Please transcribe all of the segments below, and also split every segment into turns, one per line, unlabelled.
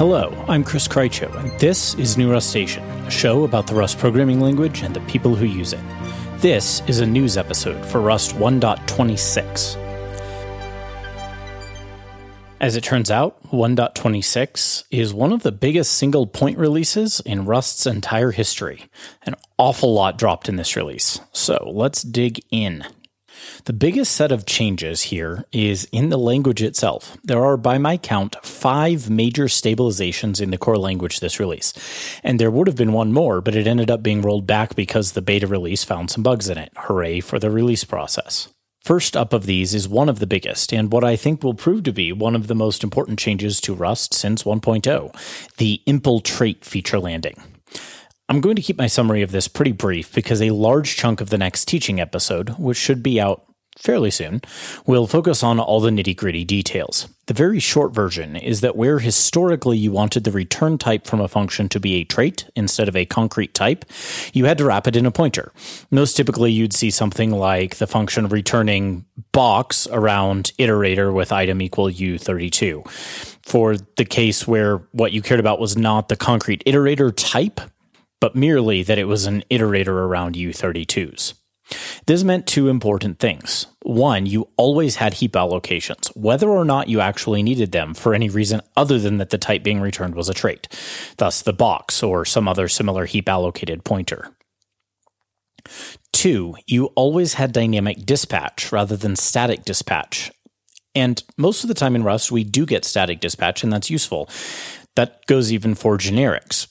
Hello, I'm Chris Krycho, and this is New Rustacean, a show about the Rust programming language and the people who use it. This is a news episode for Rust 1.26. As it turns out, 1.26 is one of the biggest single point releases in Rust's entire history. An awful lot dropped in this release, so let's dig in. The biggest set of changes here is in the language itself. There are, by my count, five major stabilizations in the core language this release. And there would have been one more, but it ended up being rolled back because the beta release found some bugs in it. Hooray for the release process. First up of these is one of the biggest, and what I think will prove to be one of the most important changes to Rust since 1.0 the impl trait feature landing. I'm going to keep my summary of this pretty brief because a large chunk of the next teaching episode, which should be out fairly soon, will focus on all the nitty gritty details. The very short version is that where historically you wanted the return type from a function to be a trait instead of a concrete type, you had to wrap it in a pointer. Most typically, you'd see something like the function returning box around iterator with item equal u32. For the case where what you cared about was not the concrete iterator type, but merely that it was an iterator around U32s. This meant two important things. One, you always had heap allocations, whether or not you actually needed them for any reason other than that the type being returned was a trait, thus the box or some other similar heap allocated pointer. Two, you always had dynamic dispatch rather than static dispatch. And most of the time in Rust, we do get static dispatch, and that's useful. That goes even for generics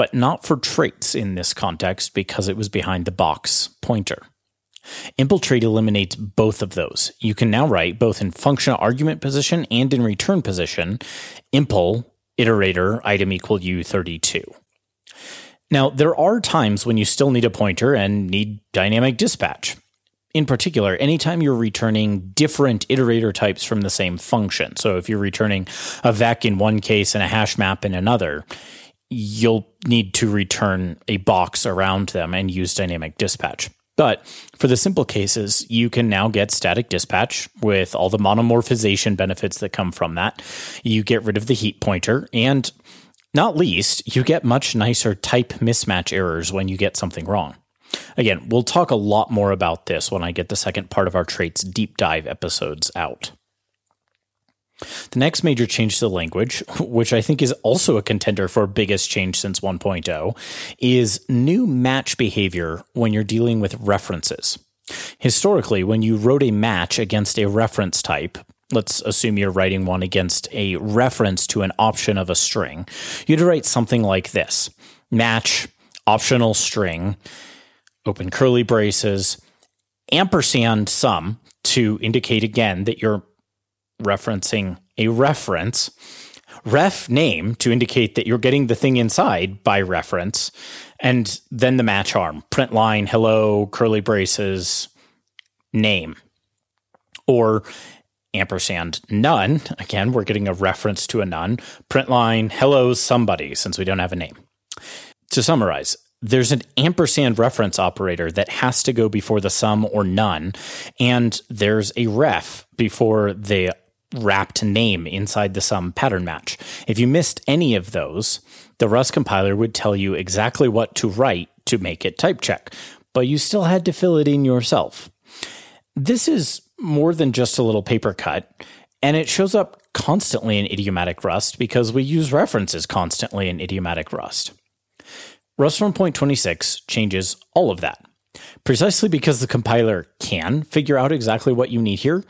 but not for traits in this context because it was behind the box pointer. Impl trait eliminates both of those. You can now write both in function argument position and in return position impl iterator item equal u32. Now, there are times when you still need a pointer and need dynamic dispatch. In particular, anytime you're returning different iterator types from the same function. So if you're returning a vec in one case and a hash map in another, you'll need to return a box around them and use dynamic dispatch. But for the simple cases, you can now get static dispatch with all the monomorphization benefits that come from that. You get rid of the heap pointer, and not least, you get much nicer type mismatch errors when you get something wrong. Again, we'll talk a lot more about this when I get the second part of our traits deep dive episodes out. The next major change to the language, which I think is also a contender for biggest change since 1.0, is new match behavior when you're dealing with references. Historically, when you wrote a match against a reference type, let's assume you're writing one against a reference to an option of a string, you'd write something like this match optional string, open curly braces, ampersand Some to indicate again that you're referencing a reference, ref name to indicate that you're getting the thing inside by reference, and then the match arm, print line, hello, curly braces, name. Or ampersand none. Again, we're getting a reference to a none. Print line, hello, somebody, since we don't have a name. To summarize, there's an ampersand reference operator that has to go before the Some or none, and there's a ref before the wrapped name inside the Some pattern match. If you missed any of those, the Rust compiler would tell you exactly what to write to make it type check, but you still had to fill it in yourself. This is more than just a little paper cut, and it shows up constantly in idiomatic Rust because we use references constantly in idiomatic Rust. Rust 1.26 changes all of that. Precisely because the compiler can figure out exactly what you need here,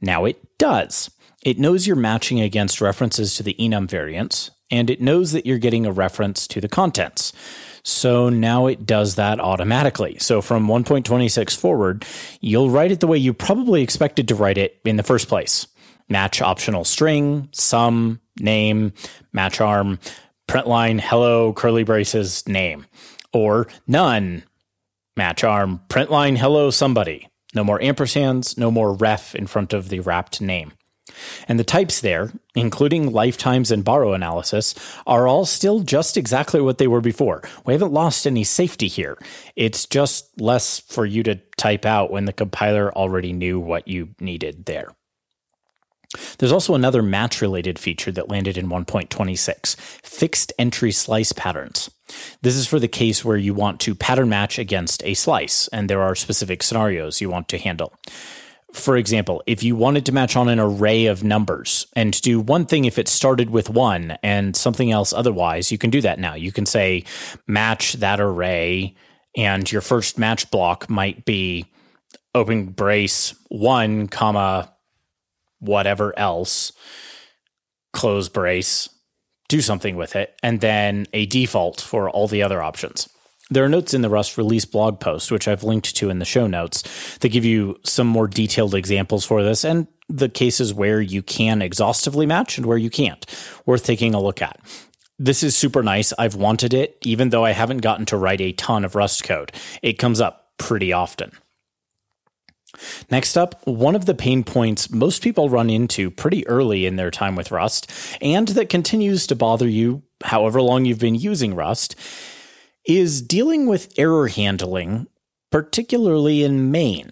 now it does. It knows you're matching against references to the enum variants, and it knows that you're getting a reference to the contents. So now it does that automatically. So from 1.26 forward, you'll write it the way you probably expected to write it in the first place. Match optional string, Some, name, match arm, print line, hello, curly braces, name. Or none, match arm, print line, hello, somebody. No more ampersands, no more ref in front of the wrapped name. And the types there, including lifetimes and borrow analysis, are all still just exactly what they were before. We haven't lost any safety here. It's just less for you to type out when the compiler already knew what you needed there. There's also another match related feature that landed in 1.26 fixed entry slice patterns. This is for the case where you want to pattern match against a slice, and there are specific scenarios you want to handle. For example, if you wanted to match on an array of numbers and do one thing if it started with one and something else otherwise, you can do that now. You can say match that array, and your first match block might be open brace one, comma, whatever else, close brace, do something with it, and then a default for all the other options. There are notes in the Rust release blog post, which I've linked to in the show notes, that give you some more detailed examples for this and the cases where you can exhaustively match and where you can't. Worth taking a look at. This is super nice. I've wanted it, even though I haven't gotten to write a ton of Rust code. It comes up pretty often. Next up, one of the pain points most people run into pretty early in their time with Rust, and that continues to bother you however long you've been using Rust, is dealing with error handling, particularly in main.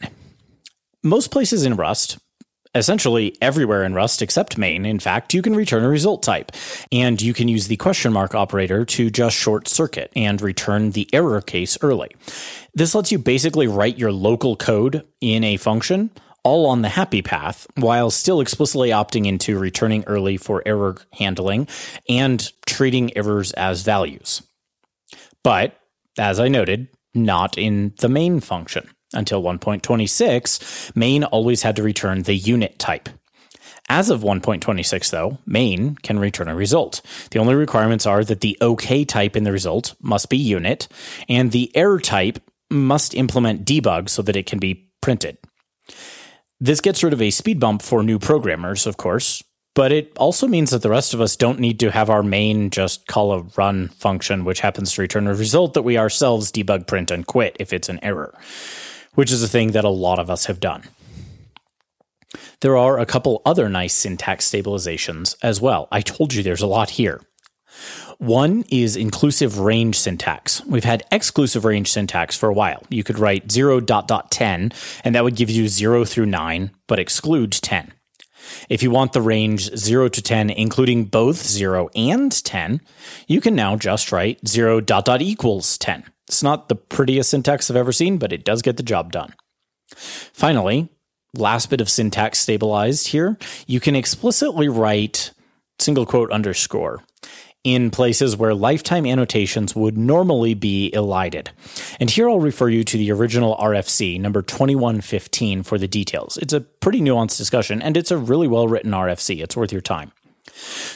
Most places in Rust, essentially everywhere in Rust except main, in fact, you can return a result type. And you can use the question mark operator to just short circuit and return the error case early. This lets you basically write your local code in a function all on the happy path while still explicitly opting into returning early for error handling and treating errors as values. But, as I noted, not in the main function. Until 1.26, main always had to return the unit type. As of 1.26, though, main can return a result. The only requirements are that the OK type in the result must be unit, and the error type must implement debug so that it can be printed. This gets rid of a speed bump for new programmers, of course, but it also means that the rest of us don't need to have our main just call a run function, which happens to return a result that we ourselves debug, print, and quit if it's an error which is a thing that a lot of us have done. There are a couple other nice syntax stabilizations as well. I told you there's a lot here. One is inclusive range syntax. We've had exclusive range syntax for a while. You could write 0 dot dot 10, and that would give you 0 through 9, but exclude 10. If you want the range 0 to 10, including both 0 and 10, you can now just write 0 dot dot equals 10. It's not the prettiest syntax I've ever seen, but it does get the job done. Finally, last bit of syntax stabilized here, you can explicitly write single quote underscore in places where lifetime annotations would normally be elided. And here I'll refer you to the original RFC, number 2115, for the details. It's a pretty nuanced discussion, and it's a really well written RFC. It's worth your time.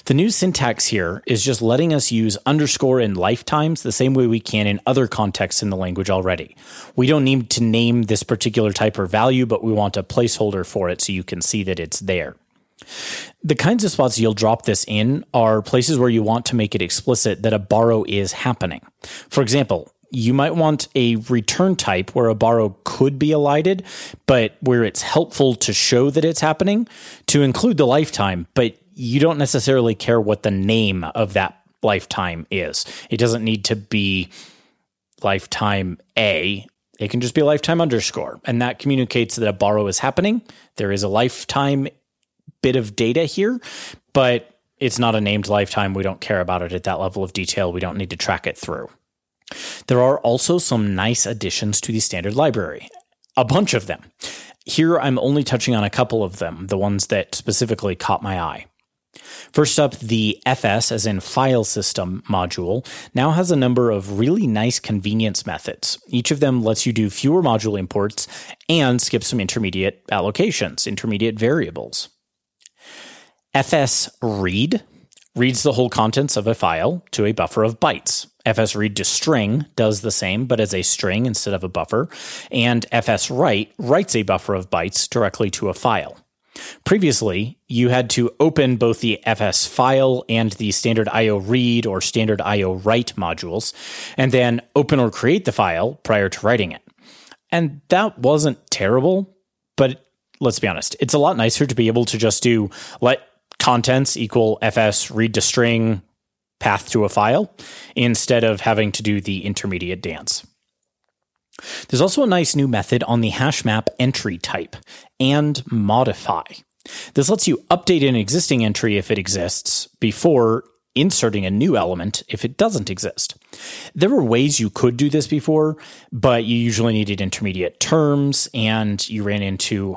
The new syntax here is just letting us use underscore in lifetimes the same way we can in other contexts in the language already. We don't need to name this particular type or value, but we want a placeholder for it so you can see that it's there. The kinds of spots you'll drop this in are places where you want to make it explicit that a borrow is happening. For example, you might want a return type where a borrow could be elided, but where it's helpful to show that it's happening to include the lifetime, but you don't necessarily care what the name of that lifetime is. It doesn't need to be lifetime A. It can just be lifetime underscore. And that communicates that a borrow is happening. There is a lifetime bit of data here, but it's not a named lifetime. We don't care about it at that level of detail. We don't need to track it through. There are also some nice additions to the standard library, a bunch of them. Here, I'm only touching on a couple of them, the ones that specifically caught my eye. First up, the FS, as in file system module, now has a number of really nice convenience methods. Each of them lets you do fewer module imports and skip some intermediate allocations, intermediate variables. FS read reads the whole contents of a file to a buffer of bytes. FS read to string does the same, but as a string instead of a buffer. And FS write writes a buffer of bytes directly to a file. Previously, you had to open both the FS file and the standard IO read or standard IO write modules, and then open or create the file prior to writing it. And that wasn't terrible, but let's be honest, it's a lot nicer to be able to just do let contents equal FS read to string path to a file instead of having to do the intermediate dance. There's also a nice new method on the hash map entry type and modify. This lets you update an existing entry if it exists before inserting a new element if it doesn't exist. There were ways you could do this before, but you usually needed intermediate terms and you ran into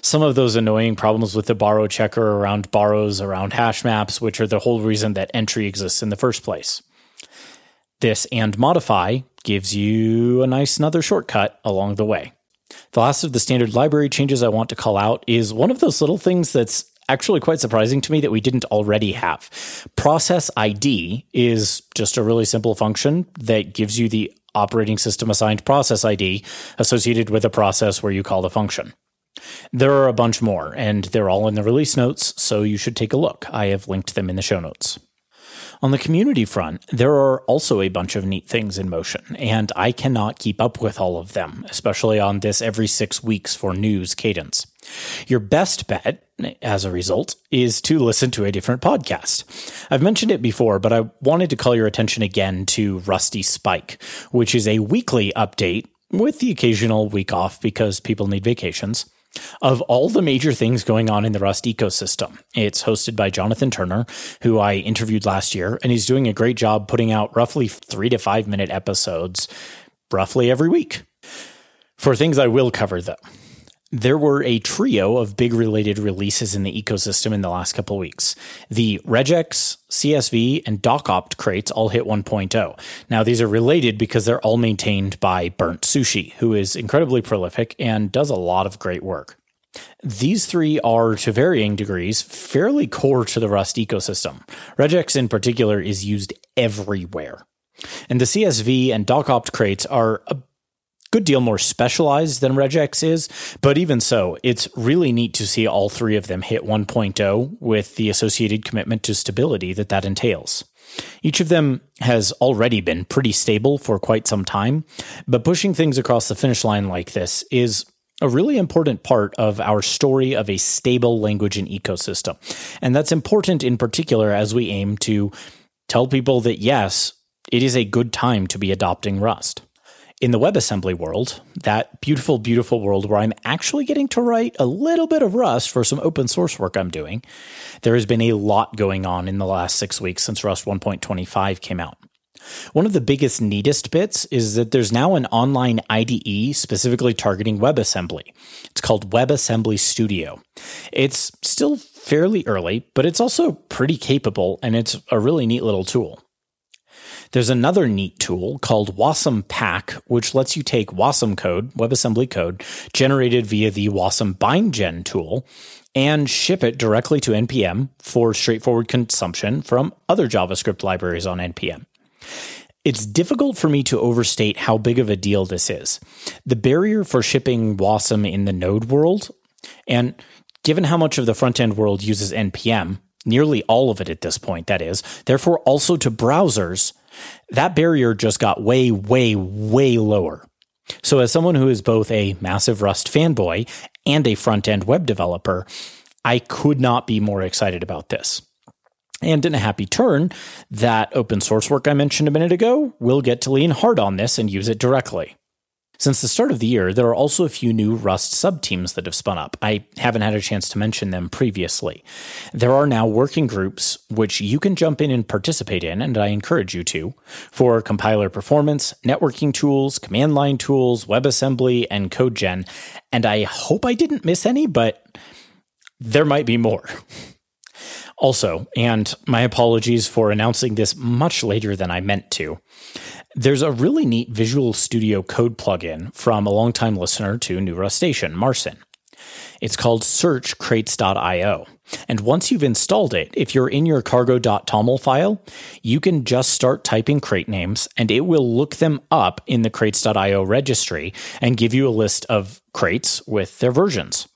some of those annoying problems with the borrow checker around borrows around hash maps, which are the whole reason that entry exists in the first place. This and modify gives you a nice another shortcut along the way. The last of the standard library changes I want to call out is one of those little things that's actually quite surprising to me that we didn't already have. Process ID is just a really simple function that gives you the operating system assigned process ID associated with a process where you call the function. There are a bunch more, and they're all in the release notes, so you should take a look. I have linked them in the show notes. On the community front, there are also a bunch of neat things in motion, and I cannot keep up with all of them, especially on this every six weeks for news cadence. Your best bet, as a result, is to listen to a different podcast. I've mentioned it before, but I wanted to call your attention again to Rusty Spike, which is a weekly update with the occasional week off because people need vacations of all the major things going on in the Rust ecosystem. It's hosted by Jonathan Turner, who I interviewed last year, and he's doing a great job putting out roughly three to five minute episodes roughly every week. For things I will cover, though, there were a trio of big related releases in the ecosystem in the last couple weeks. The regex, CSV, and docopt crates all hit 1.0. Now, these are related because they're all maintained by BurntSushi, who is incredibly prolific and does a lot of great work. These three are, to varying degrees, fairly core to the Rust ecosystem. Regex, in particular, is used everywhere. And the CSV and docopt crates are a good deal more specialized than regex is, but even so, it's really neat to see all three of them hit 1.0 with the associated commitment to stability that that entails. Each of them has already been pretty stable for quite some time, but pushing things across the finish line like this is a really important part of our story of a stable language and ecosystem. And that's important in particular as we aim to tell people that yes, it is a good time to be adopting Rust in the WebAssembly world, that beautiful, beautiful world where I'm actually getting to write a little bit of Rust for some open source work I'm doing, there has been a lot going on in the last six weeks since Rust 1.25 came out. One of the biggest, neatest bits is that there's now an online IDE specifically targeting WebAssembly. It's called WebAssembly Studio. It's still fairly early, but it's also pretty capable and it's a really neat little tool. There's another neat tool called Wasm Pack, which lets you take Wasm code, WebAssembly code, generated via the Wasm BindGen tool, and ship it directly to NPM for straightforward consumption from other JavaScript libraries on NPM. It's difficult for me to overstate how big of a deal this is. The barrier for shipping Wasm in the Node world, and given how much of the front end world uses NPM, nearly all of it at this point, that is, therefore also to browsers, that barrier just got way, way, way lower. So, as someone who is both a massive Rust fanboy and a front end web developer, I could not be more excited about this. And in a happy turn, that open source work I mentioned a minute ago will get to lean hard on this and use it directly. Since the start of the year, there are also a few new Rust subteams that have spun up. I haven't had a chance to mention them previously. There are now working groups which you can jump in and participate in, and I encourage you to, for compiler performance, networking tools, command line tools, WebAssembly, and CodeGen. And I hope I didn't miss any, but there might be more. Also, and my apologies for announcing this much later than I meant to, there's a really neat Visual Studio Code plugin from a longtime listener to New Rustacean, Marcin. It's called Search Crates.io. And once you've installed it, if you're in your cargo.toml file, you can just start typing crate names and it will look them up in the crates.io registry and give you a list of crates with their versions.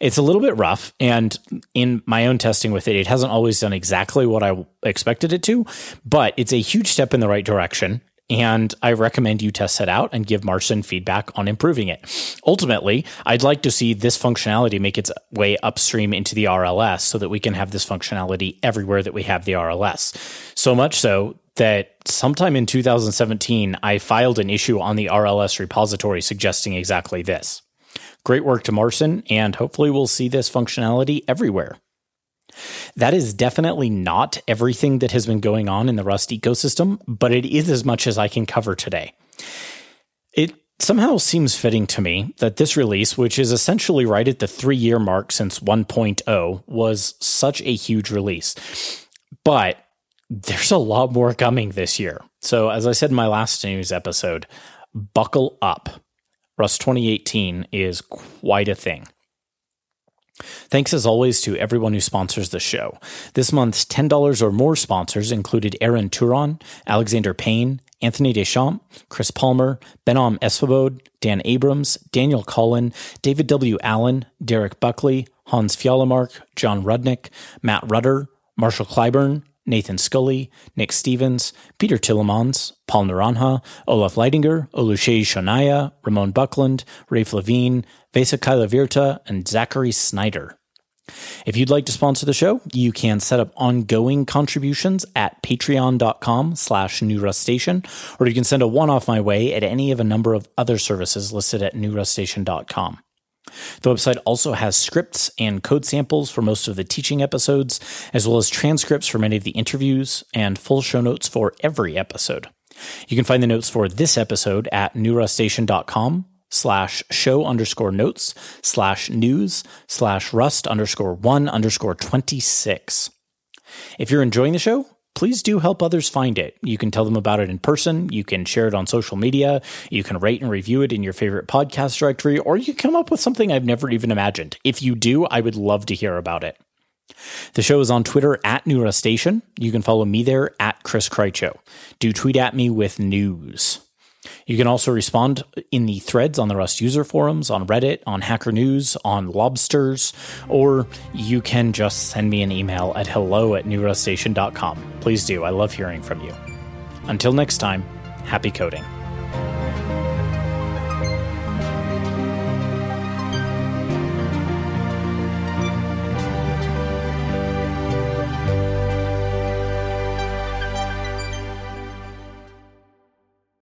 It's a little bit rough, and in my own testing with it, it hasn't always done exactly what I expected it to, but it's a huge step in the right direction. And I recommend you test it out and give Marcin feedback on improving it. Ultimately, I'd like to see this functionality make its way upstream into the RLS so that we can have this functionality everywhere that we have the RLS. So much so that sometime in 2017, I filed an issue on the RLS repository suggesting exactly this. Great work to Marcin, and hopefully we'll see this functionality everywhere. That is definitely not everything that has been going on in the Rust ecosystem, but it is as much as I can cover today. It somehow seems fitting to me that this release, which is essentially right at the three year mark since 1.0, was such a huge release. But there's a lot more coming this year. So, as I said in my last news episode, buckle up. Rust 2018 is quite a thing. Thanks as always to everyone who sponsors the show. This month's $10 or more sponsors included Aaron Turon, Alexander Payne, Anthony Deschamps, Chris Palmer, Behnam Esfahbod, Dan Abrams, Daniel Collin, David W. Allen, Derek Buckley, Hans Fjallemark, John Rudnick, Matt Rudder, Marshall Clyburn, Nathan Scully, Nick Stevens, Peter Tillemans, Paul Naranja, Olaf Leidinger, Oluseyi Sonaiya, Ramon Buckland, Raph Levien, Vesa Virta, and Zachary Snyder. If you'd like to sponsor the show, you can set up ongoing contributions at patreon.com slash newrustacean, or you can send a one-off my way at any of a number of other services listed at newrustacean.com. The website also has scripts and code samples for most of the teaching episodes, as well as transcripts for many of the interviews and full show notes for every episode. You can find the notes for this episode at newrustacean.com slash show underscore notes slash news slash rust underscore one underscore 26. If you're enjoying the show, please do help others find it. You can tell them about it in person. You can share it on social media. You can rate and review it in your favorite podcast directory, or you can come up with something I've never even imagined. If you do, I would love to hear about it. The show is on Twitter at New Rustacean. You can follow me there at Chris Krycho. Do tweet at me with news. You can also respond in the threads on the Rust user forums, on Reddit, on Hacker News, on Lobsters, or you can just send me an email at hello at newrustacean.com. Please do. I love hearing from you. Until next time, happy coding.